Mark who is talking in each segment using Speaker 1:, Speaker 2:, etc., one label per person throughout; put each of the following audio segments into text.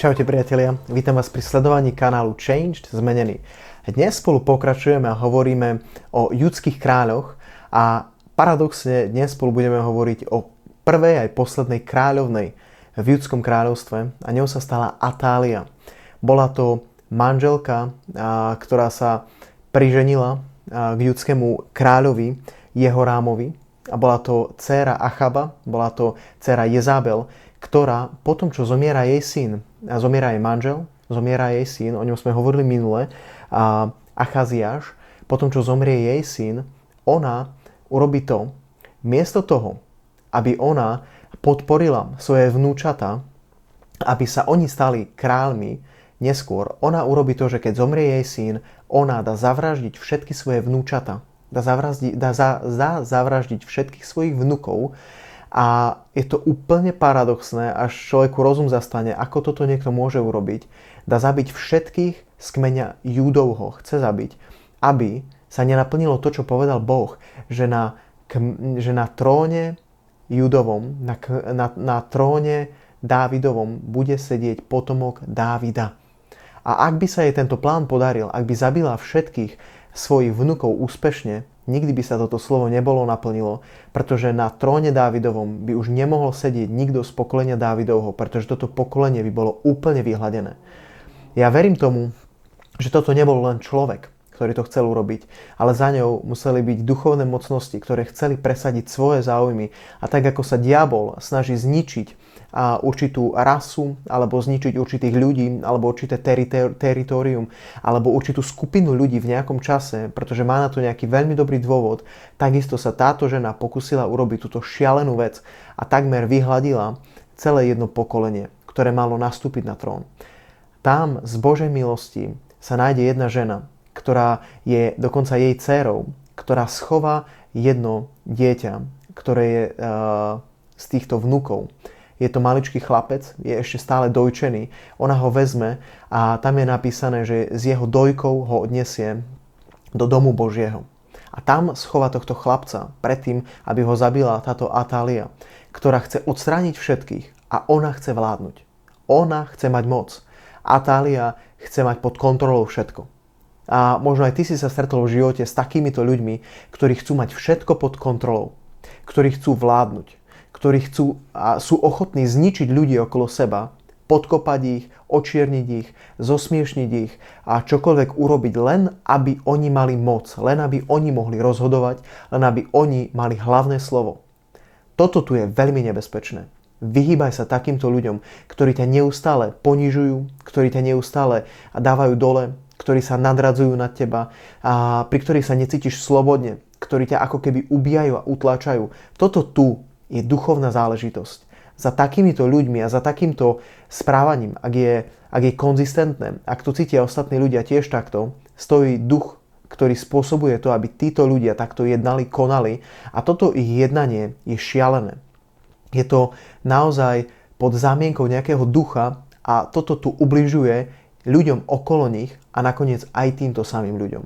Speaker 1: Čaute priatelia, vítam vás pri sledovaní kanálu Changed Zmenený. Dnes spolu pokračujeme a hovoríme o judských kráľoch a paradoxne dnes spolu budeme hovoriť o prvej aj poslednej kráľovnej v judskom kráľovstve a ňou sa stala Atália. Bola to manželka, ktorá sa priženila k judskému kráľovi Jehorámovi a bola to dcéra Achaba, bola to dcéra Jezábel, ktorá potom, čo zomiera jej syn, a zomiera jej manžel, zomiera jej syn, o ňom sme hovorili minule, a Achaziáš, potom čo zomrie jej syn, ona urobí to, miesto toho, aby ona podporila svoje vnúčata, aby sa oni stali kráľmi, neskôr ona urobí to, že keď zomrie jej syn, ona dá zavraždiť všetky svoje vnúčata, dá, zavraždiť, dá za, za, zavraždiť všetkých svojich vnukov a je to úplne paradoxné, až človeku rozum zastane, ako toto niekto môže urobiť. Dá zabiť všetkých z kmeňa Júdovho, chce zabiť, aby sa nenaplnilo to, čo povedal Boh, že na, že na tróne Judovom, na, na, na tróne Dávidovom bude sedieť potomok Dávida. A ak by sa jej tento plán podaril, ak by zabila všetkých svojich vnukov úspešne, nikdy by sa toto slovo nebolo naplnilo, pretože na tróne Dávidovom by už nemohol sedieť nikto z pokolenia Dávidovho, pretože toto pokolenie by bolo úplne vyhladené. Ja verím tomu, že toto nebol len človek, ktorý to chcel urobiť, ale za ňou museli byť duchovné mocnosti, ktoré chceli presadiť svoje záujmy a tak ako sa diabol snaží zničiť a určitú rasu, alebo zničiť určitých ľudí, alebo určité teritorium, alebo určitú skupinu ľudí v nejakom čase, pretože má na to nejaký veľmi dobrý dôvod, takisto sa táto žena pokusila urobiť túto šialenú vec a takmer vyhladila celé jedno pokolenie, ktoré malo nastúpiť na trón. Tam z Božej milosti sa nájde jedna žena, ktorá je dokonca jej dcerou, ktorá schová jedno dieťa, ktoré je uh, z týchto vnukov je to maličký chlapec, je ešte stále dojčený. Ona ho vezme a tam je napísané, že s jeho dojkou ho odnesie do domu Božieho. A tam schova tohto chlapca predtým, aby ho zabila táto Atália, ktorá chce odstrániť všetkých a ona chce vládnuť. Ona chce mať moc. Atália chce mať pod kontrolou všetko. A možno aj ty si sa stretol v živote s takýmito ľuďmi, ktorí chcú mať všetko pod kontrolou, ktorí chcú vládnuť, ktorí chcú a sú ochotní zničiť ľudí okolo seba, podkopať ich, očierniť ich, zosmiešniť ich a čokoľvek urobiť len, aby oni mali moc, len aby oni mohli rozhodovať, len aby oni mali hlavné slovo. Toto tu je veľmi nebezpečné. Vyhýbaj sa takýmto ľuďom, ktorí ťa neustále ponižujú, ktorí ťa neustále dávajú dole, ktorí sa nadradzujú nad teba a pri ktorých sa necítiš slobodne, ktorí ťa ako keby ubíjajú a utláčajú. Toto tu je duchovná záležitosť. Za takýmito ľuďmi a za takýmto správaním, ak je, ak je konzistentné, ak to cítia ostatní ľudia tiež takto, stojí duch, ktorý spôsobuje to, aby títo ľudia takto jednali, konali a toto ich jednanie je šialené. Je to naozaj pod zámienkou nejakého ducha a toto tu ubližuje ľuďom okolo nich a nakoniec aj týmto samým ľuďom.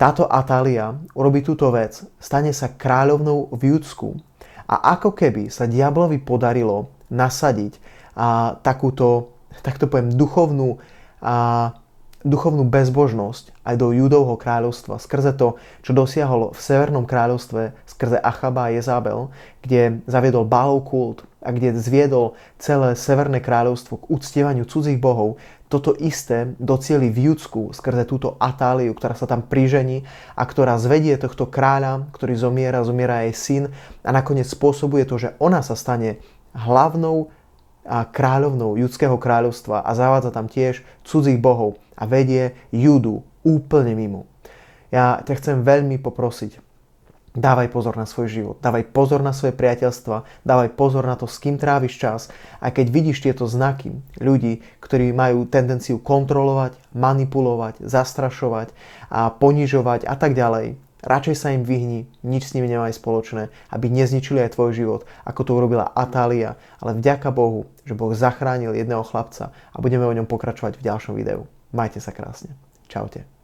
Speaker 1: Táto Atália urobí túto vec, stane sa kráľovnou v Judsku a ako keby sa diablovi podarilo nasadiť a, takúto, tak to poviem, duchovnú, a, duchovnú bezbožnosť aj do judovho kráľovstva skrze to, čo dosiahol v Severnom kráľovstve skrze Achaba a Jezabel, kde zaviedol Bálov kult a kde zviedol celé Severné kráľovstvo k uctievaniu cudzích bohov, toto isté docieli v Judsku skrze túto Atáliu, ktorá sa tam prižení a ktorá zvedie tohto kráľa, ktorý zomiera, zomiera jej syn a nakoniec spôsobuje to, že ona sa stane hlavnou kráľovnou judského kráľovstva a zavádza tam tiež cudzích bohov a vedie Judu úplne mimo. Ja ťa chcem veľmi poprosiť, Dávaj pozor na svoj život, dávaj pozor na svoje priateľstva, dávaj pozor na to, s kým tráviš čas. A keď vidíš tieto znaky ľudí, ktorí majú tendenciu kontrolovať, manipulovať, zastrašovať a ponižovať a tak ďalej, radšej sa im vyhni, nič s nimi nemaj spoločné, aby nezničili aj tvoj život, ako to urobila Atália. Ale vďaka Bohu, že Boh zachránil jedného chlapca a budeme o ňom pokračovať v ďalšom videu. Majte sa krásne. Čaute.